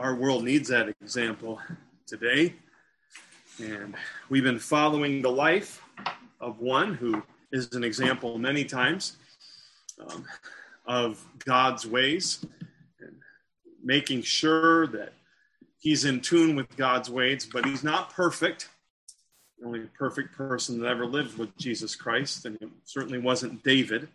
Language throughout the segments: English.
our world needs that example today. And we've been following the life of one who is an example many times um, of God's ways and making sure that he's in tune with God's ways, but he's not perfect. The only perfect person that ever lived was Jesus Christ, and it certainly wasn't David,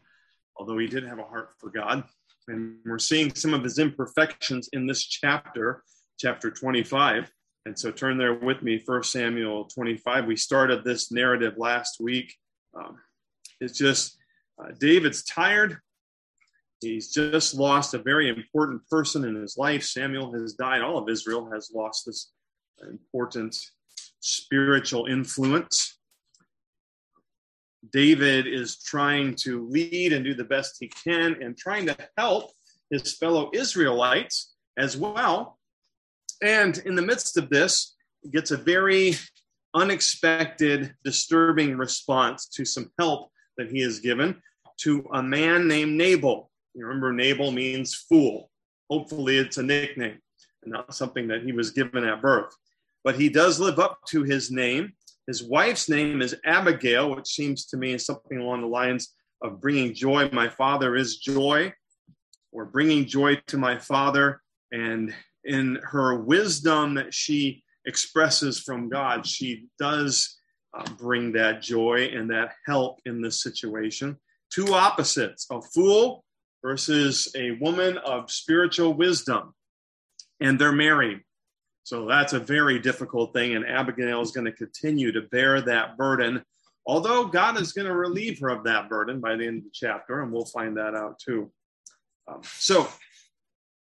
although he did have a heart for God. And we're seeing some of his imperfections in this chapter, chapter 25. And so turn there with me, 1 Samuel 25. We started this narrative last week. Um, it's just uh, David's tired. He's just lost a very important person in his life. Samuel has died. All of Israel has lost this important spiritual influence. David is trying to lead and do the best he can and trying to help his fellow Israelites as well. And in the midst of this, gets a very unexpected, disturbing response to some help that he is given to a man named Nabal. You remember, Nabal means fool. Hopefully, it's a nickname and not something that he was given at birth. But he does live up to his name his wife's name is Abigail, which seems to me something along the lines of bringing joy. My father is joy, or bringing joy to my father. And in her wisdom that she expresses from God, she does uh, bring that joy and that help in this situation. Two opposites a fool versus a woman of spiritual wisdom. And they're married. So that's a very difficult thing, and Abigail is going to continue to bear that burden, although God is going to relieve her of that burden by the end of the chapter, and we'll find that out too. Um, so,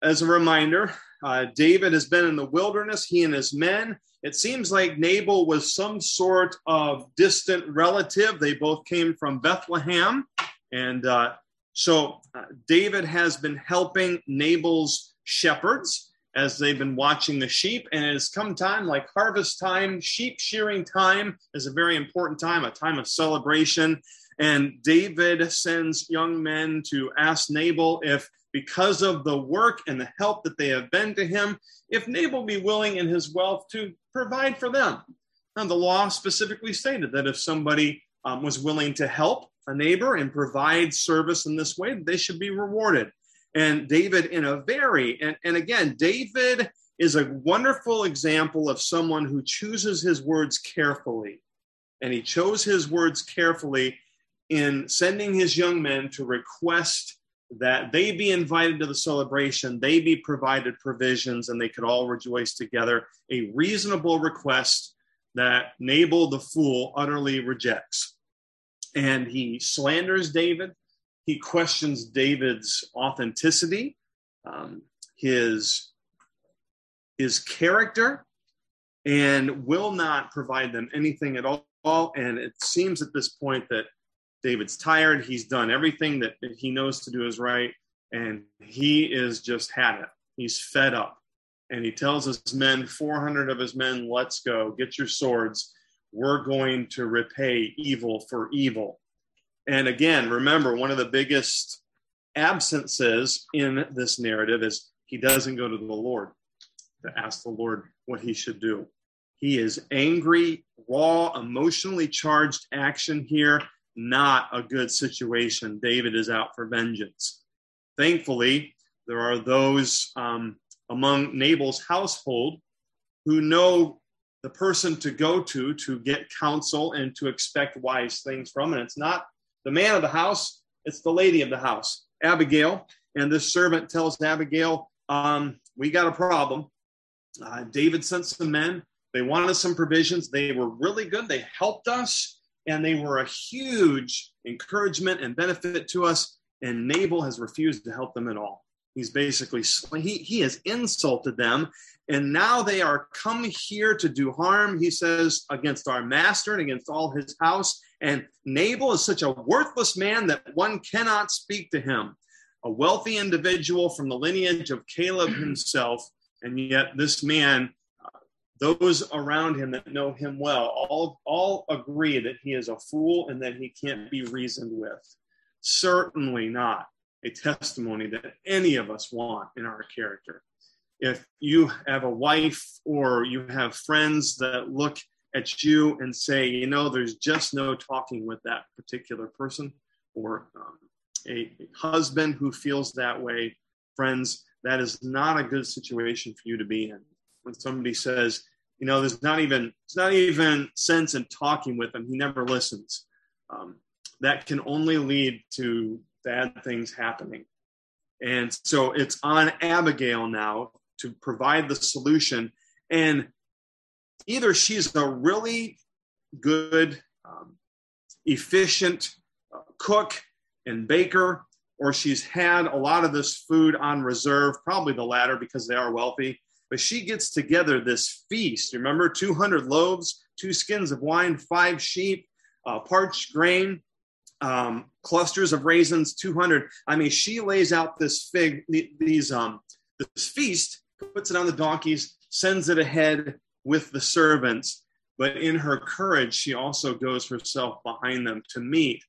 as a reminder, uh, David has been in the wilderness, he and his men. It seems like Nabal was some sort of distant relative. They both came from Bethlehem. And uh, so uh, David has been helping Nabal's shepherds as they've been watching the sheep. And it has come time, like harvest time, sheep shearing time is a very important time, a time of celebration. And David sends young men to ask Nabal if, because of the work and the help that they have been to him, if Nabal be willing in his wealth to provide for them. Now, the law specifically stated that if somebody um, was willing to help a neighbor and provide service in this way, they should be rewarded and David in a very, and, and again, David is a wonderful example of someone who chooses his words carefully. And he chose his words carefully in sending his young men to request that they be invited to the celebration, they be provided provisions, and they could all rejoice together. A reasonable request that Nabal the fool utterly rejects. And he slanders David he questions David's authenticity, um, his his character, and will not provide them anything at all. And it seems at this point that David's tired. He's done everything that he knows to do is right, and he is just had it. He's fed up. And he tells his men, 400 of his men, let's go, get your swords. We're going to repay evil for evil. And again, remember, one of the biggest absences in this narrative is he doesn't go to the Lord to ask the Lord what he should do. He is angry, raw, emotionally charged action here, not a good situation. David is out for vengeance. Thankfully, there are those um, among Nabal's household who know the person to go to to get counsel and to expect wise things from. And it's not the man of the house, it's the lady of the house, Abigail. And this servant tells Abigail, um, We got a problem. Uh, David sent some men. They wanted some provisions. They were really good. They helped us, and they were a huge encouragement and benefit to us. And Nabal has refused to help them at all. He's basically, he, he has insulted them. And now they are come here to do harm, he says, against our master and against all his house. And Nabal is such a worthless man that one cannot speak to him. A wealthy individual from the lineage of Caleb himself, and yet this man, uh, those around him that know him well, all, all agree that he is a fool and that he can't be reasoned with. Certainly not a testimony that any of us want in our character. if you have a wife or you have friends that look at you and say, you know, there's just no talking with that particular person, or um, a, a husband who feels that way, friends, that is not a good situation for you to be in. When somebody says, you know, there's not even it's not even sense in talking with him. He never listens. Um, that can only lead to bad things happening. And so it's on Abigail now to provide the solution. And either she's a really good, um, efficient uh, cook and baker, or she's had a lot of this food on reserve, probably the latter because they are wealthy. But she gets together this feast. Remember, 200 loaves, two skins of wine, five sheep, uh, parched grain, um, clusters of raisins, 200. I mean, she lays out this fig, these um, this feast, puts it on the donkeys, sends it ahead with the servants. But in her courage, she also goes herself behind them to meet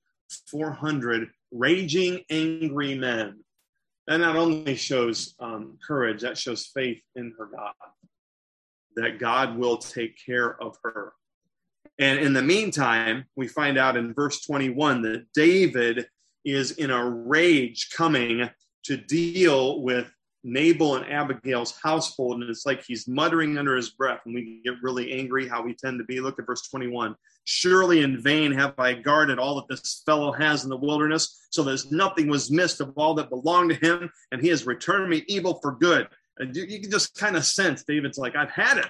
400 raging, angry men. That not only shows um, courage, that shows faith in her God, that God will take care of her. And in the meantime, we find out in verse 21 that David is in a rage coming to deal with Nabal and Abigail's household, and it's like he's muttering under his breath, and we get really angry how we tend to be. Look at verse 21. Surely in vain have I guarded all that this fellow has in the wilderness, so that nothing was missed of all that belonged to him, and he has returned me evil for good. And you, you can just kind of sense David's like, I've had it.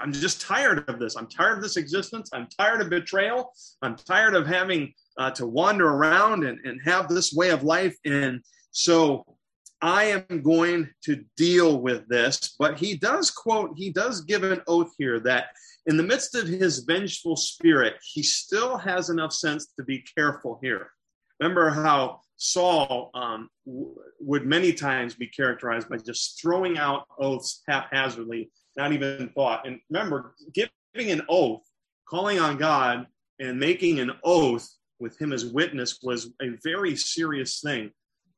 I'm just tired of this. I'm tired of this existence. I'm tired of betrayal. I'm tired of having uh, to wander around and, and have this way of life. And so I am going to deal with this. But he does quote, he does give an oath here that in the midst of his vengeful spirit, he still has enough sense to be careful here. Remember how Saul um, w- would many times be characterized by just throwing out oaths haphazardly, not even thought. And remember, giving an oath, calling on God, and making an oath with him as witness was a very serious thing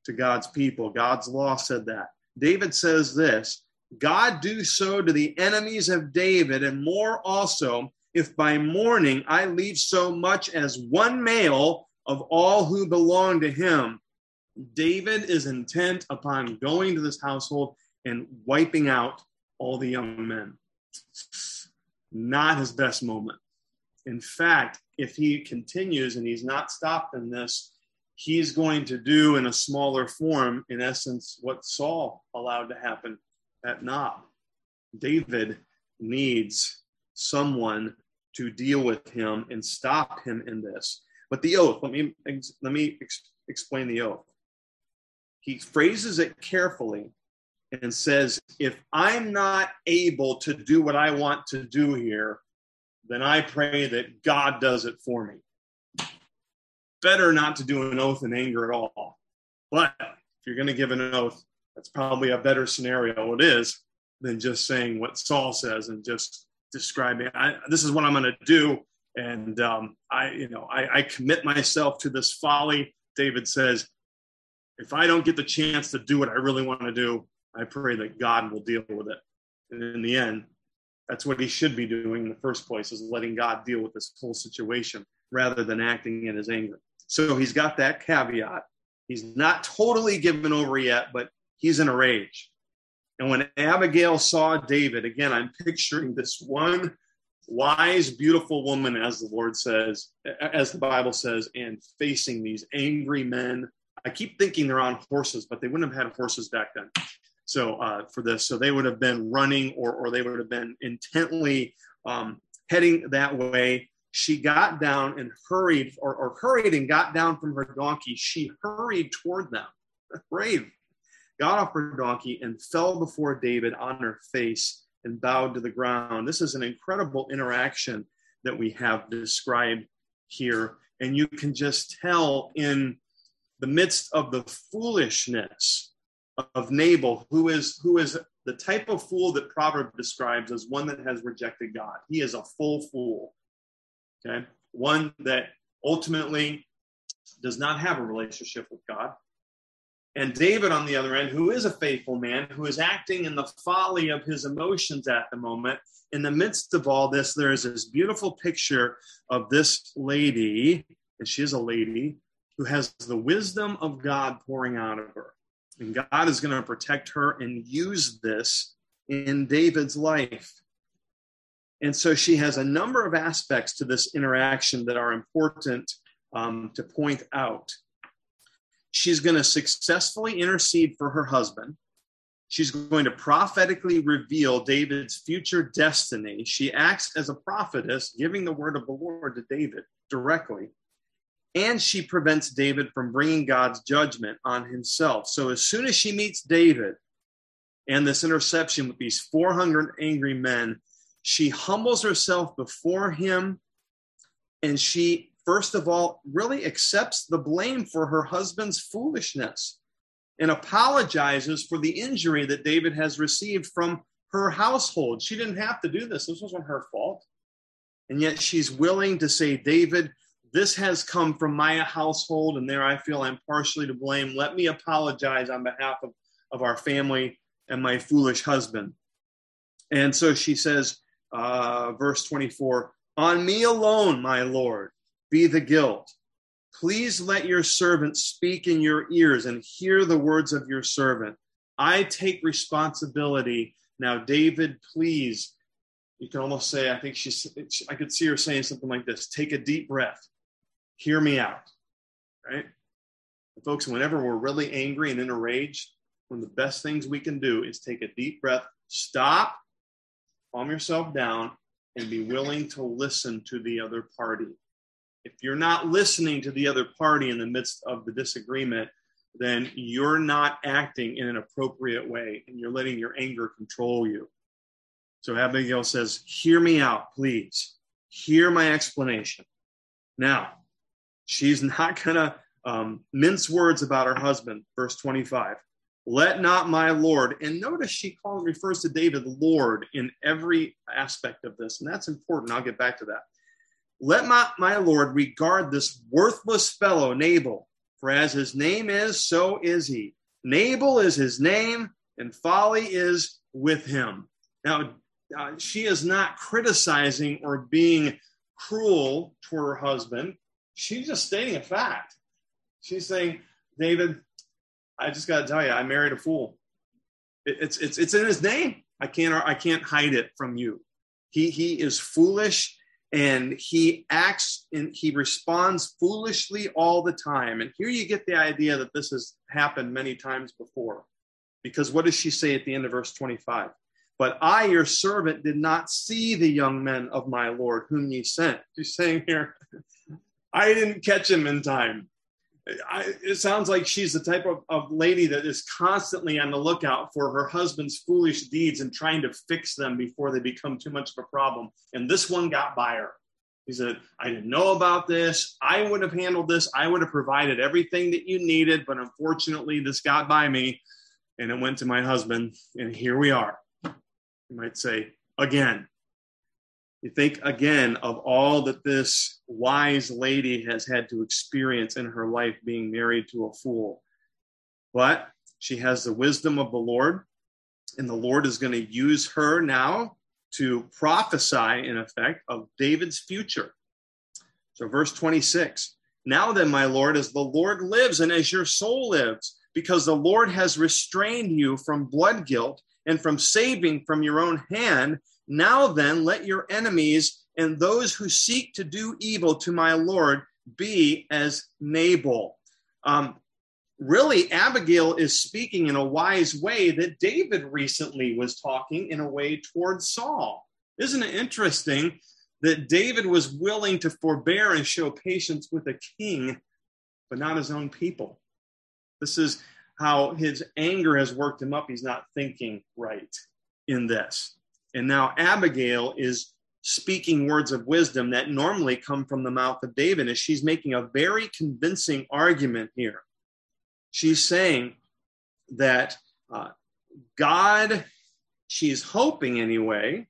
to God's people. God's law said that. David says this God do so to the enemies of David, and more also, if by morning I leave so much as one male of all who belong to him. David is intent upon going to this household and wiping out all the young men. Not his best moment. In fact, if he continues and he's not stopped in this, he's going to do in a smaller form, in essence, what Saul allowed to happen at Nob. David needs someone to deal with him and stop him in this. But the oath, let me let me ex- explain the oath. He phrases it carefully and says, "If I'm not able to do what I want to do here, then I pray that God does it for me." Better not to do an oath in anger at all. But if you're going to give an oath, that's probably a better scenario. It is than just saying what Saul says and just describing. I, this is what I'm going to do, and um, I, you know, I, I commit myself to this folly. David says, if I don't get the chance to do what I really want to do, I pray that God will deal with it. And in the end, that's what he should be doing in the first place is letting God deal with this whole situation rather than acting in his anger. So he's got that caveat. He's not totally given over yet, but he's in a rage. And when Abigail saw David, again, I'm picturing this one wise, beautiful woman, as the Lord says, as the Bible says, and facing these angry men. I keep thinking they're on horses, but they wouldn't have had horses back then. So uh, for this, so they would have been running, or or they would have been intently um, heading that way she got down and hurried, or, or hurried and got down from her donkey. She hurried toward them, brave, got off her donkey and fell before David on her face and bowed to the ground. This is an incredible interaction that we have described here. And you can just tell in the midst of the foolishness of Nabal, who is who is the type of fool that Proverb describes as one that has rejected God. He is a full fool okay? One that ultimately does not have a relationship with God. And David, on the other end, who is a faithful man, who is acting in the folly of his emotions at the moment, in the midst of all this, there is this beautiful picture of this lady, and she is a lady, who has the wisdom of God pouring out of her. And God is going to protect her and use this in David's life. And so she has a number of aspects to this interaction that are important um, to point out. She's going to successfully intercede for her husband. She's going to prophetically reveal David's future destiny. She acts as a prophetess, giving the word of the Lord to David directly. And she prevents David from bringing God's judgment on himself. So as soon as she meets David and this interception with these 400 angry men, she humbles herself before him and she first of all, really accepts the blame for her husband's foolishness and apologizes for the injury that David has received from her household. She didn't have to do this, this wasn't her fault. And yet she's willing to say, David, this has come from my household, and there I feel I'm partially to blame. Let me apologize on behalf of, of our family and my foolish husband. And so she says, uh, verse 24, On me alone, my Lord, be the guilt. Please let your servant speak in your ears and hear the words of your servant. I take responsibility. Now, David, please, you can almost say, I think she's, I could see her saying something like this take a deep breath, hear me out, right? Folks, whenever we're really angry and in a rage, one of the best things we can do is take a deep breath, stop, calm yourself down, and be willing to listen to the other party if you're not listening to the other party in the midst of the disagreement, then you're not acting in an appropriate way and you're letting your anger control you. So Abigail says, Hear me out, please. Hear my explanation. Now, she's not going to um, mince words about her husband. Verse 25. Let not my Lord, and notice she calls, refers to David Lord in every aspect of this, and that's important. I'll get back to that. Let my, my Lord regard this worthless fellow, Nabal, for as his name is, so is he. Nabal is his name, and folly is with him. Now, uh, she is not criticizing or being cruel toward her husband. She's just stating a fact. She's saying, David, I just got to tell you, I married a fool. It, it's, it's, it's in his name. I can't, I can't hide it from you. He, he is foolish and he acts and he responds foolishly all the time. And here you get the idea that this has happened many times before. Because what does she say at the end of verse 25? But I, your servant, did not see the young men of my Lord whom ye sent. She's saying here, I didn't catch him in time. I, it sounds like she's the type of, of lady that is constantly on the lookout for her husband's foolish deeds and trying to fix them before they become too much of a problem. And this one got by her. He said, I didn't know about this. I would have handled this. I would have provided everything that you needed. But unfortunately, this got by me and it went to my husband. And here we are. You might say, again. You think again of all that this wise lady has had to experience in her life being married to a fool. But she has the wisdom of the Lord, and the Lord is going to use her now to prophesy, in effect, of David's future. So, verse 26 Now then, my Lord, as the Lord lives and as your soul lives, because the Lord has restrained you from blood guilt and from saving from your own hand, now then, let your enemies and those who seek to do evil to my Lord be as Nabal. Um, really, Abigail is speaking in a wise way that David recently was talking in a way towards Saul. Isn't it interesting that David was willing to forbear and show patience with a king, but not his own people? This is how his anger has worked him up. He's not thinking right in this. And now Abigail is speaking words of wisdom that normally come from the mouth of David, and she's making a very convincing argument here. She's saying that uh, God, she's hoping anyway,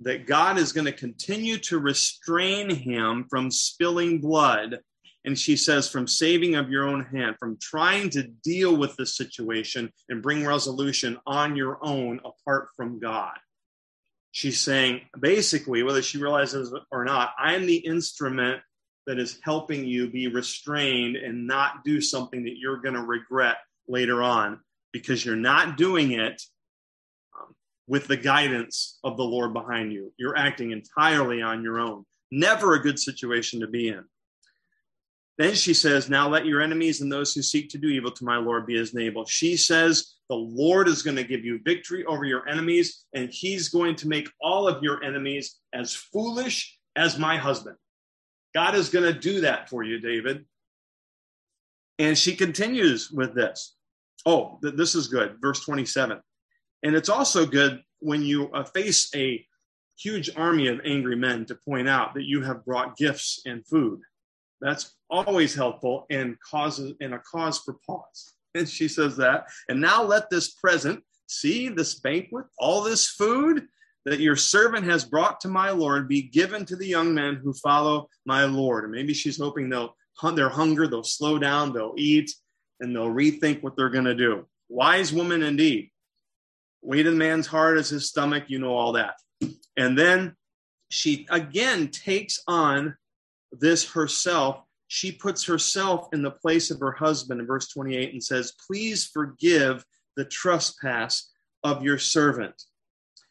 that God is going to continue to restrain him from spilling blood And she says, from saving of your own hand, from trying to deal with the situation and bring resolution on your own apart from God. She's saying, basically, whether she realizes it or not, I'm the instrument that is helping you be restrained and not do something that you're going to regret later on because you're not doing it um, with the guidance of the Lord behind you. You're acting entirely on your own. Never a good situation to be in. Then she says, Now let your enemies and those who seek to do evil to my Lord be as Nabal. She says, The Lord is going to give you victory over your enemies, and he's going to make all of your enemies as foolish as my husband. God is going to do that for you, David. And she continues with this. Oh, th- this is good. Verse 27. And it's also good when you uh, face a huge army of angry men to point out that you have brought gifts and food. That's always helpful and causes and a cause for pause. And she says that. And now let this present see this banquet, all this food that your servant has brought to my Lord be given to the young men who follow my Lord. And maybe she's hoping they'll hunt their hunger, they'll slow down, they'll eat, and they'll rethink what they're going to do. Wise woman indeed. Weight in man's heart is his stomach, you know all that. And then she again takes on this herself she puts herself in the place of her husband in verse 28 and says, Please forgive the trespass of your servant.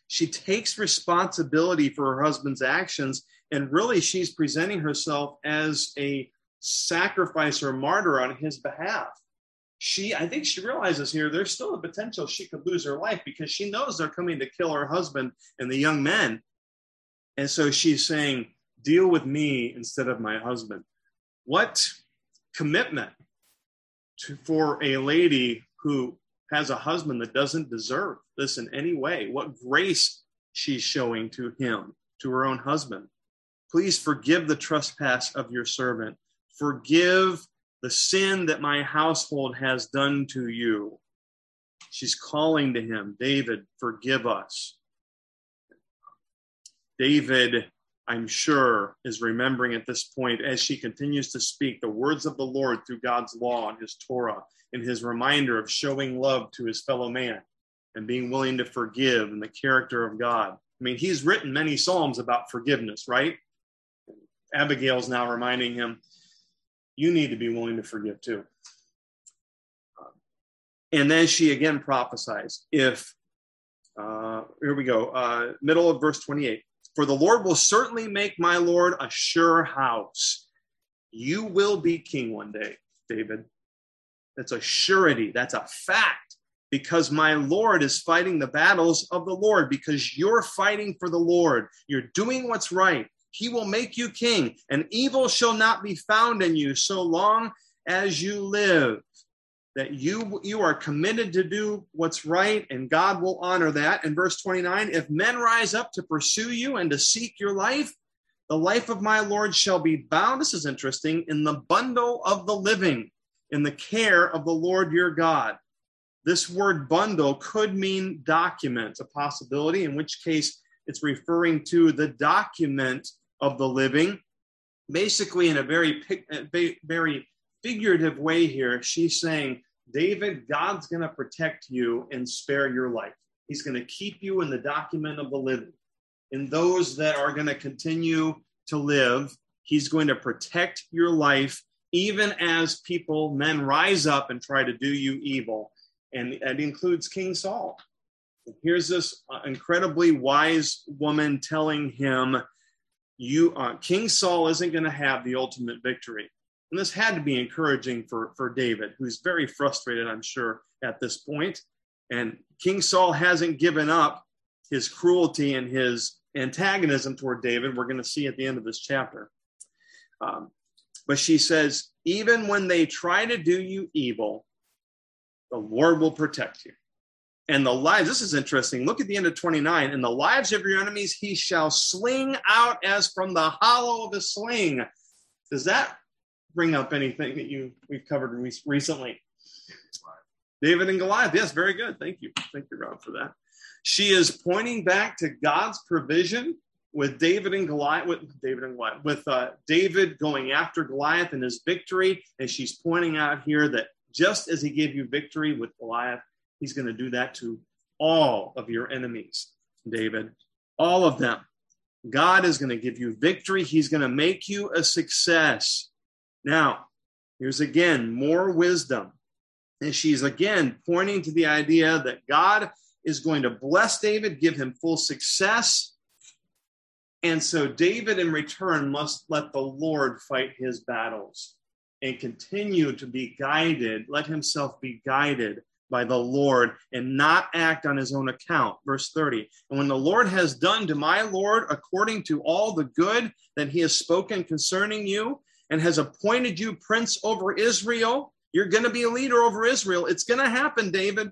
She takes responsibility for her husband's actions, and really she's presenting herself as a sacrifice or martyr on his behalf. She, I think she realizes here there's still a potential she could lose her life because she knows they're coming to kill her husband and the young men. And so she's saying, Deal with me instead of my husband. What commitment to, for a lady who has a husband that doesn't deserve this in any way? What grace she's showing to him, to her own husband. Please forgive the trespass of your servant. Forgive the sin that my household has done to you. She's calling to him, David, forgive us. David I'm sure, is remembering at this point as she continues to speak the words of the Lord through God's law and his Torah, and his reminder of showing love to his fellow man and being willing to forgive and the character of God. I mean, he's written many Psalms about forgiveness, right? Abigail's now reminding him, you need to be willing to forgive too. And then she again prophesies if, uh, here we go, uh, middle of verse 28 for the Lord will certainly make my Lord a sure house. You will be king one day, David. That's a surety, that's a fact, because my Lord is fighting the battles of the Lord, because you're fighting for the Lord. You're doing what's right. He will make you king, and evil shall not be found in you so long as you live that you you are committed to do what's right and God will honor that. In verse 29, if men rise up to pursue you and to seek your life, the life of my Lord shall be bound. This is interesting in the bundle of the living, in the care of the Lord your God. This word bundle could mean document, a possibility, in which case it's referring to the document of the living. Basically, in a very, very figurative way here, she's saying, David, God's going to protect you and spare your life. He's going to keep you in the document of the living. In those that are going to continue to live, He's going to protect your life, even as people, men rise up and try to do you evil. And that includes King Saul. Here's this uh, incredibly wise woman telling him, "You, uh, King Saul, isn't going to have the ultimate victory. And this had to be encouraging for, for David, who's very frustrated, I'm sure, at this point. And King Saul hasn't given up his cruelty and his antagonism toward David. We're going to see at the end of this chapter. Um, but she says, even when they try to do you evil, the Lord will protect you. And the lives, this is interesting. Look at the end of 29. And the lives of your enemies he shall sling out as from the hollow of a sling. Does that bring up anything that you we've covered re- recently. David and Goliath. Yes, very good. Thank you. Thank you, Rob, for that. She is pointing back to God's provision with David and Goliath, with David and Goliath, with uh, David going after Goliath and his victory. And she's pointing out here that just as he gave you victory with Goliath, he's going to do that to all of your enemies, David, all of them. God is going to give you victory. He's going to make you a success. Now, here's again more wisdom. And she's again pointing to the idea that God is going to bless David, give him full success. And so David, in return, must let the Lord fight his battles and continue to be guided, let himself be guided by the Lord and not act on his own account. Verse 30. And when the Lord has done to my Lord according to all the good that he has spoken concerning you and has appointed you prince over Israel, you're going to be a leader over Israel. It's going to happen, David.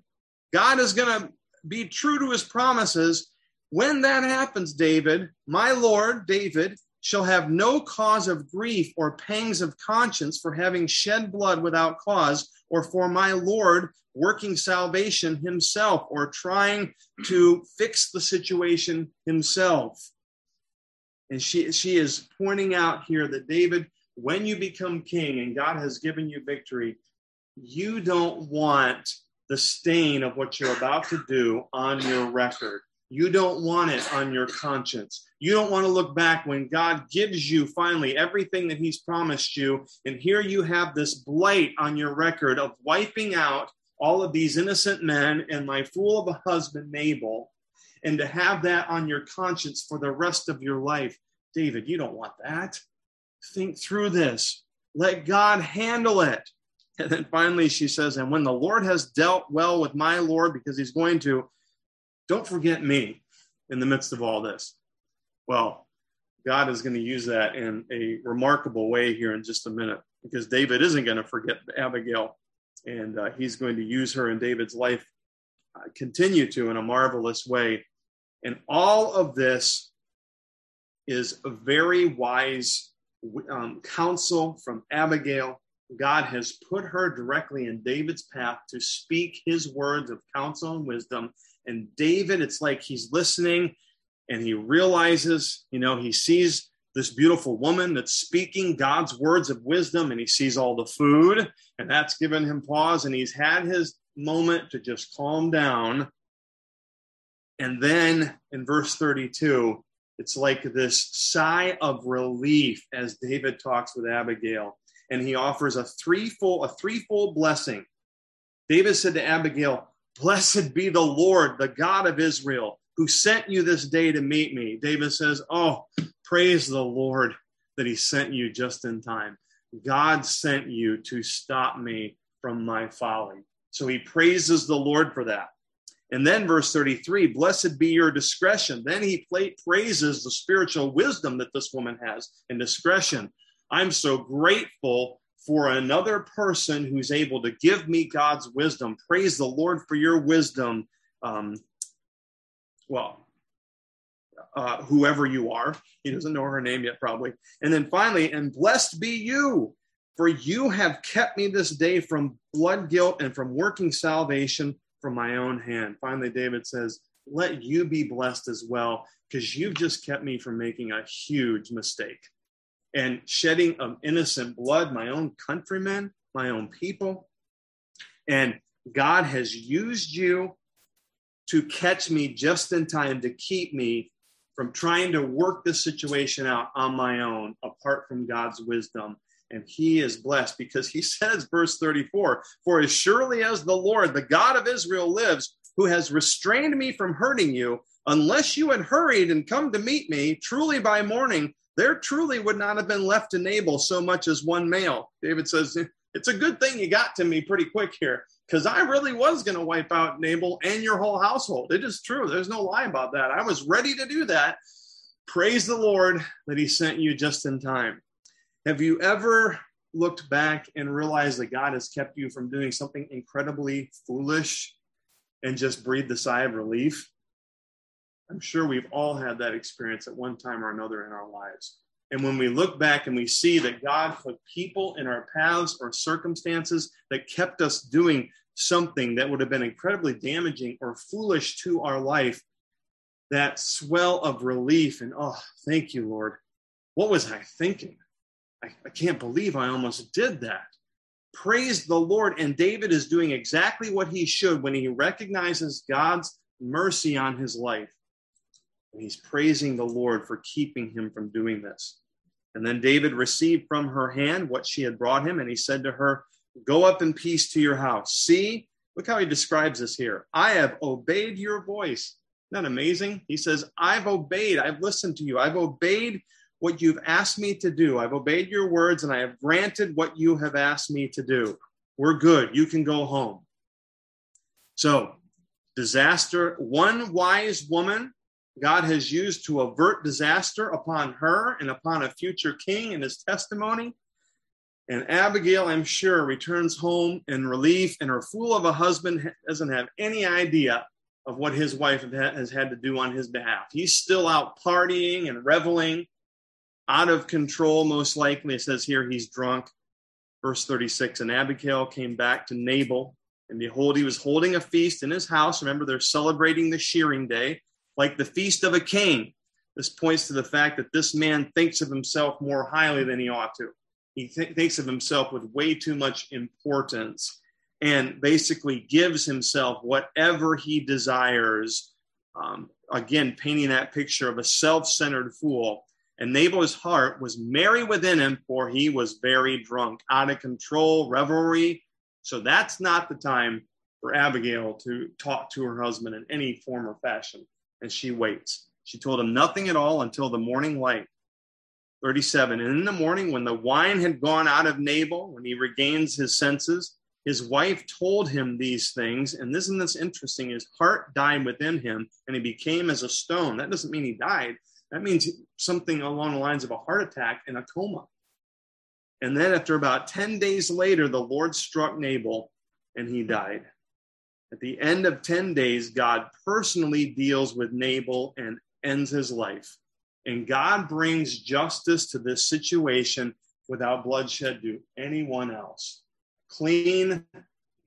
God is going to be true to his promises. When that happens, David, my Lord, David, shall have no cause of grief or pangs of conscience for having shed blood without cause, or for my Lord working salvation himself, or trying to fix the situation himself. And she, she is pointing out here that David, when you become king and God has given you victory, you don't want the stain of what you're about to do on your record. You don't want it on your conscience. You don't want to look back when God gives you finally everything that He's promised you. And here you have this blight on your record of wiping out all of these innocent men and my fool of a husband, Nabal. And to have that on your conscience for the rest of your life. David, you don't want that. Think through this. Let God handle it. And then finally, she says, And when the Lord has dealt well with my Lord, because he's going to, don't forget me in the midst of all this. Well, God is going to use that in a remarkable way here in just a minute, because David isn't going to forget Abigail, and uh, he's going to use her in David's life, uh, continue to in a marvelous way. And all of this is a very wise um, counsel from Abigail God has put her directly in David's path to speak his words of counsel and wisdom. And David, it's like he's listening and he realizes, you know, he sees this beautiful woman that's speaking God's words of wisdom and he sees all the food and that's given him pause and he's had his moment to just calm down. And then in verse 32, it's like this sigh of relief as David talks with Abigail and he offers a threefold a threefold blessing. David said to Abigail, "Blessed be the Lord, the God of Israel, who sent you this day to meet me." David says, "Oh, praise the Lord that he sent you just in time. God sent you to stop me from my folly." So he praises the Lord for that. And then verse 33, blessed be your discretion. Then he praises the spiritual wisdom that this woman has and discretion. I'm so grateful for another person who's able to give me God's wisdom. Praise the Lord for your wisdom. Um, well, uh, whoever you are, he doesn't know her name yet, probably. And then finally, and blessed be you, for you have kept me this day from blood guilt and from working salvation from my own hand. Finally, David says, Let you be blessed as well, because you've just kept me from making a huge mistake and shedding of innocent blood, my own countrymen, my own people. And God has used you to catch me just in time to keep me from trying to work this situation out on my own apart from God's wisdom. And he is blessed because he says, verse 34 For as surely as the Lord, the God of Israel, lives, who has restrained me from hurting you, unless you had hurried and come to meet me, truly by morning, there truly would not have been left to Nabal so much as one male. David says, It's a good thing you got to me pretty quick here, because I really was going to wipe out Nabal and your whole household. It is true. There's no lie about that. I was ready to do that. Praise the Lord that he sent you just in time. Have you ever looked back and realized that God has kept you from doing something incredibly foolish and just breathed a sigh of relief? I'm sure we've all had that experience at one time or another in our lives. And when we look back and we see that God put people in our paths or circumstances that kept us doing something that would have been incredibly damaging or foolish to our life, that swell of relief and, oh, thank you, Lord. What was I thinking? I, I can't believe I almost did that. Praise the Lord. And David is doing exactly what he should when he recognizes God's mercy on his life. And he's praising the Lord for keeping him from doing this. And then David received from her hand what she had brought him, and he said to her, Go up in peace to your house. See, look how he describes this here. I have obeyed your voice. Isn't that amazing? He says, I've obeyed, I've listened to you, I've obeyed what you've asked me to do. I've obeyed your words, and I have granted what you have asked me to do. We're good. You can go home. So, disaster, one wise woman God has used to avert disaster upon her and upon a future king in his testimony. And Abigail, I'm sure, returns home in relief, and her fool of a husband doesn't have any idea of what his wife has had to do on his behalf. He's still out partying and reveling, out of control, most likely. It says here he's drunk. Verse 36 And Abigail came back to Nabal, and behold, he was holding a feast in his house. Remember, they're celebrating the shearing day like the feast of a king. This points to the fact that this man thinks of himself more highly than he ought to. He th- thinks of himself with way too much importance and basically gives himself whatever he desires. Um, again, painting that picture of a self centered fool. And Nabal's heart was merry within him, for he was very drunk, out of control, revelry. So that's not the time for Abigail to talk to her husband in any form or fashion and she waits. She told him nothing at all until the morning light. 37. And in the morning, when the wine had gone out of Nabal, when he regains his senses, his wife told him these things. And isn't this interesting? His heart died within him and he became as a stone. That doesn't mean he died, that means something along the lines of a heart attack and a coma. And then, after about 10 days later, the Lord struck Nabal and he died. At the end of 10 days, God personally deals with Nabal and ends his life. And God brings justice to this situation without bloodshed to anyone else. Clean,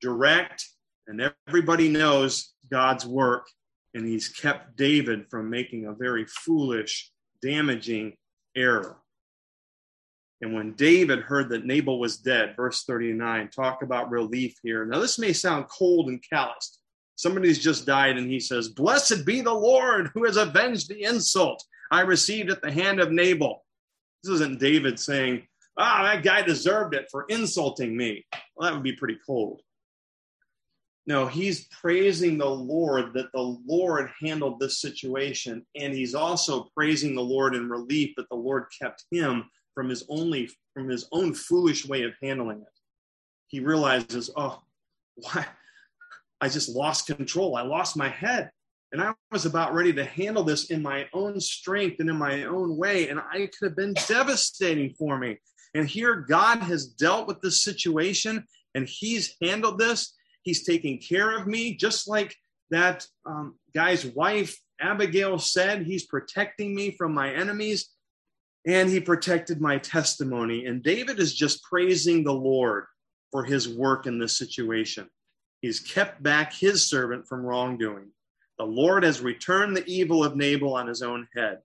direct, and everybody knows God's work. And he's kept David from making a very foolish, damaging error. And when David heard that Nabal was dead, verse 39, talk about relief here. Now, this may sound cold and calloused. Somebody's just died, and he says, Blessed be the Lord who has avenged the insult I received at the hand of Nabal. This isn't David saying, Ah, that guy deserved it for insulting me. Well, that would be pretty cold. No, he's praising the Lord that the Lord handled this situation. And he's also praising the Lord in relief that the Lord kept him from his only from his own foolish way of handling it. He realizes, oh, why I just lost control. I lost my head. And I was about ready to handle this in my own strength and in my own way. And I could have been devastating for me. And here God has dealt with this situation and he's handled this. He's taking care of me, just like that um, guy's wife, Abigail, said. He's protecting me from my enemies and he protected my testimony. And David is just praising the Lord for his work in this situation. He's kept back his servant from wrongdoing. The Lord has returned the evil of Nabal on his own head.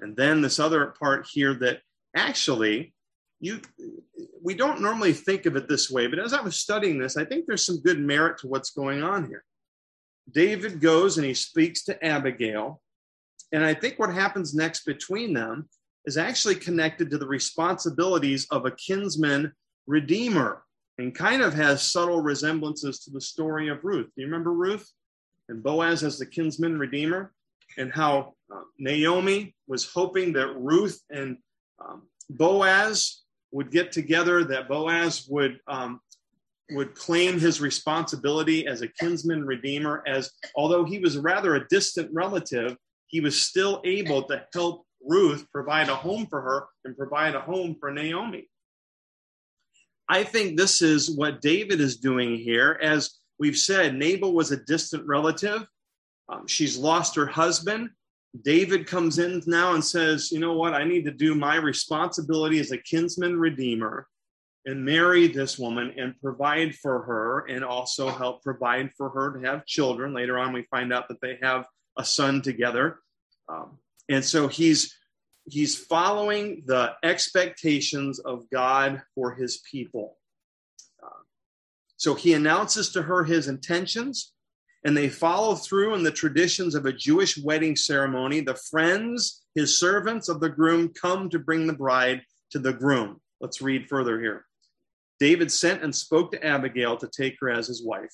And then this other part here that actually you we don't normally think of it this way, but as I was studying this, I think there's some good merit to what's going on here. David goes and he speaks to Abigail. And I think what happens next between them is actually connected to the responsibilities of a kinsman redeemer and kind of has subtle resemblances to the story of Ruth. Do you remember Ruth and Boaz as the kinsman redeemer? And how uh, Naomi was hoping that Ruth and um, Boaz would get together, that Boaz would um, would claim his responsibility as a kinsman redeemer, as although he was rather a distant relative, he was still able to help Ruth provide a home for her and provide a home for Naomi. I think this is what David is doing here. As we've said, Nabal was a distant relative. Um, she's lost her husband. David comes in now and says, You know what? I need to do my responsibility as a kinsman redeemer and marry this woman and provide for her and also help provide for her to have children. Later on, we find out that they have a son together. Um, and so he's he's following the expectations of God for his people. Uh, so he announces to her his intentions, and they follow through in the traditions of a Jewish wedding ceremony. The friends, his servants of the groom, come to bring the bride to the groom. Let's read further here. David sent and spoke to Abigail to take her as his wife.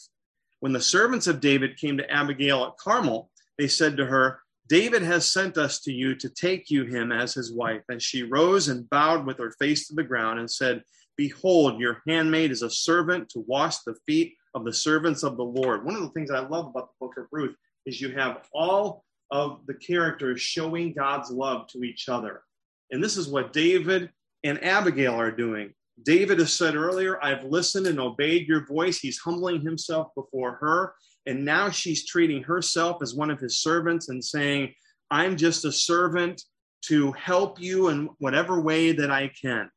When the servants of David came to Abigail at Carmel, they said to her, David has sent us to you to take you him as his wife. And she rose and bowed with her face to the ground and said, Behold, your handmaid is a servant to wash the feet of the servants of the Lord. One of the things I love about the book of Ruth is you have all of the characters showing God's love to each other. And this is what David and Abigail are doing. David has said earlier, I've listened and obeyed your voice. He's humbling himself before her. And now she's treating herself as one of his servants and saying, I'm just a servant to help you in whatever way that I can.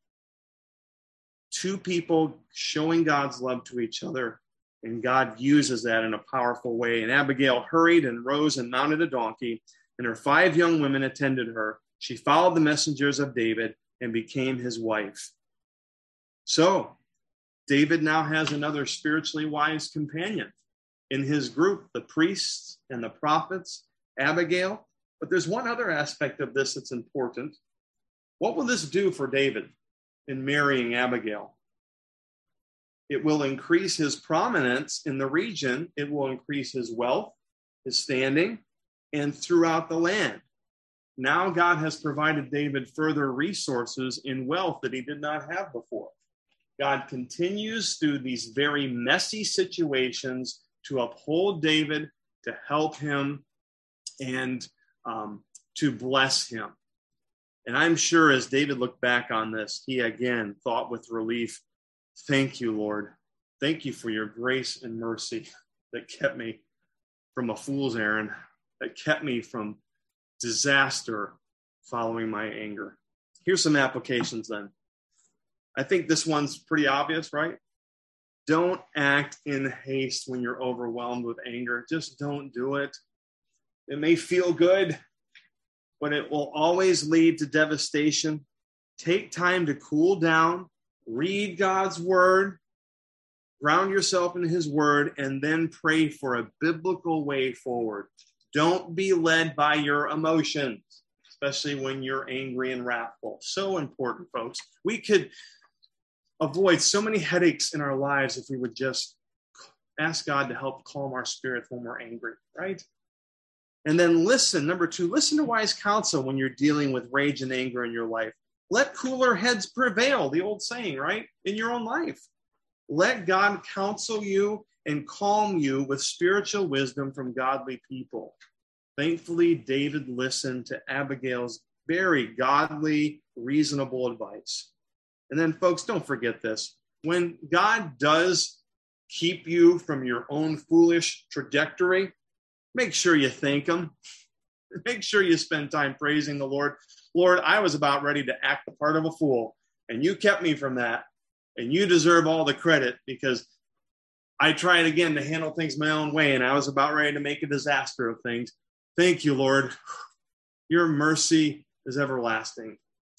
Two people showing God's love to each other, and God uses that in a powerful way. And Abigail hurried and rose and mounted a donkey, and her five young women attended her. She followed the messengers of David and became his wife. So, David now has another spiritually wise companion in his group the priests and the prophets, Abigail. But there's one other aspect of this that's important. What will this do for David in marrying Abigail? It will increase his prominence in the region, it will increase his wealth, his standing, and throughout the land. Now, God has provided David further resources in wealth that he did not have before. God continues through these very messy situations to uphold David, to help him, and um, to bless him. And I'm sure as David looked back on this, he again thought with relief, Thank you, Lord. Thank you for your grace and mercy that kept me from a fool's errand, that kept me from disaster following my anger. Here's some applications then. I think this one's pretty obvious, right? Don't act in haste when you're overwhelmed with anger. Just don't do it. It may feel good, but it will always lead to devastation. Take time to cool down, read God's word, ground yourself in his word, and then pray for a biblical way forward. Don't be led by your emotions, especially when you're angry and wrathful. So important, folks. We could avoid so many headaches in our lives if we would just ask God to help calm our spirits when we're angry, right? And then listen. Number two, listen to wise counsel when you're dealing with rage and anger in your life. Let cooler heads prevail, the old saying, right? In your own life. Let God counsel you and calm you with spiritual wisdom from godly people. Thankfully, David listened to Abigail's very godly, reasonable advice. And then, folks, don't forget this. When God does keep you from your own foolish trajectory, make sure you thank Him. Make sure you spend time praising the Lord. Lord, I was about ready to act the part of a fool, and you kept me from that. And you deserve all the credit because I tried again to handle things my own way, and I was about ready to make a disaster of things. Thank you, Lord. Your mercy is everlasting,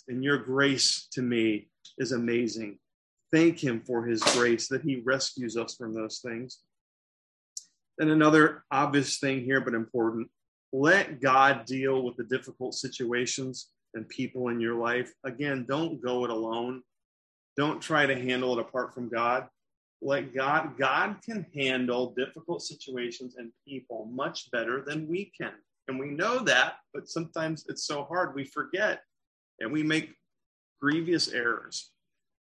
and your grace to me is amazing. Thank Him for His grace that He rescues us from those things. And another obvious thing here, but important let God deal with the difficult situations and people in your life. Again, don't go it alone. Don't try to handle it apart from God. Let God, God can handle difficult situations and people much better than we can. And we know that, but sometimes it's so hard we forget and we make grievous errors.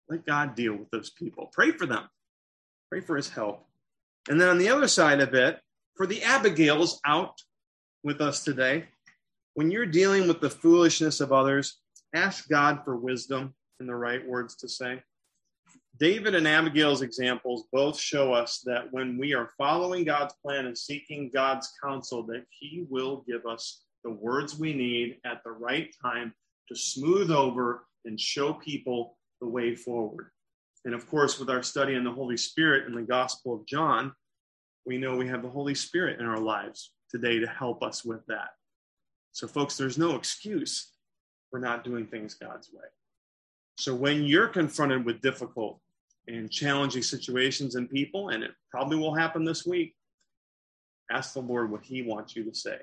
Let God deal with those people. Pray for them. Pray for his help. And then on the other side of it, for the Abigails out with us today, when you're dealing with the foolishness of others, ask God for wisdom and the right words to say. David and Abigail's examples both show us that when we are following God's plan and seeking God's counsel, that He will give us the words we need at the right time to smooth over and show people the way forward. And of course, with our study on the Holy Spirit in the Gospel of John, we know we have the Holy Spirit in our lives today to help us with that. So, folks, there's no excuse for not doing things God's way. So, when you're confronted with difficult and challenging situations and people, and it probably will happen this week, ask the Lord what He wants you to say.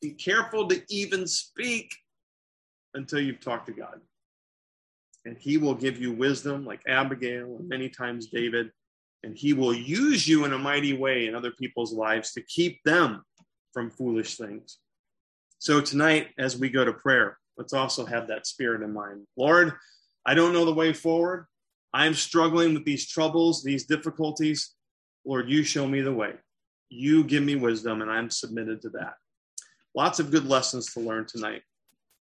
Be careful to even speak until you've talked to God. And He will give you wisdom, like Abigail and many times David, and He will use you in a mighty way in other people's lives to keep them from foolish things. So tonight, as we go to prayer, let's also have that spirit in mind. Lord, I don't know the way forward. I'm struggling with these troubles, these difficulties. Lord, you show me the way. You give me wisdom, and I'm submitted to that. Lots of good lessons to learn tonight.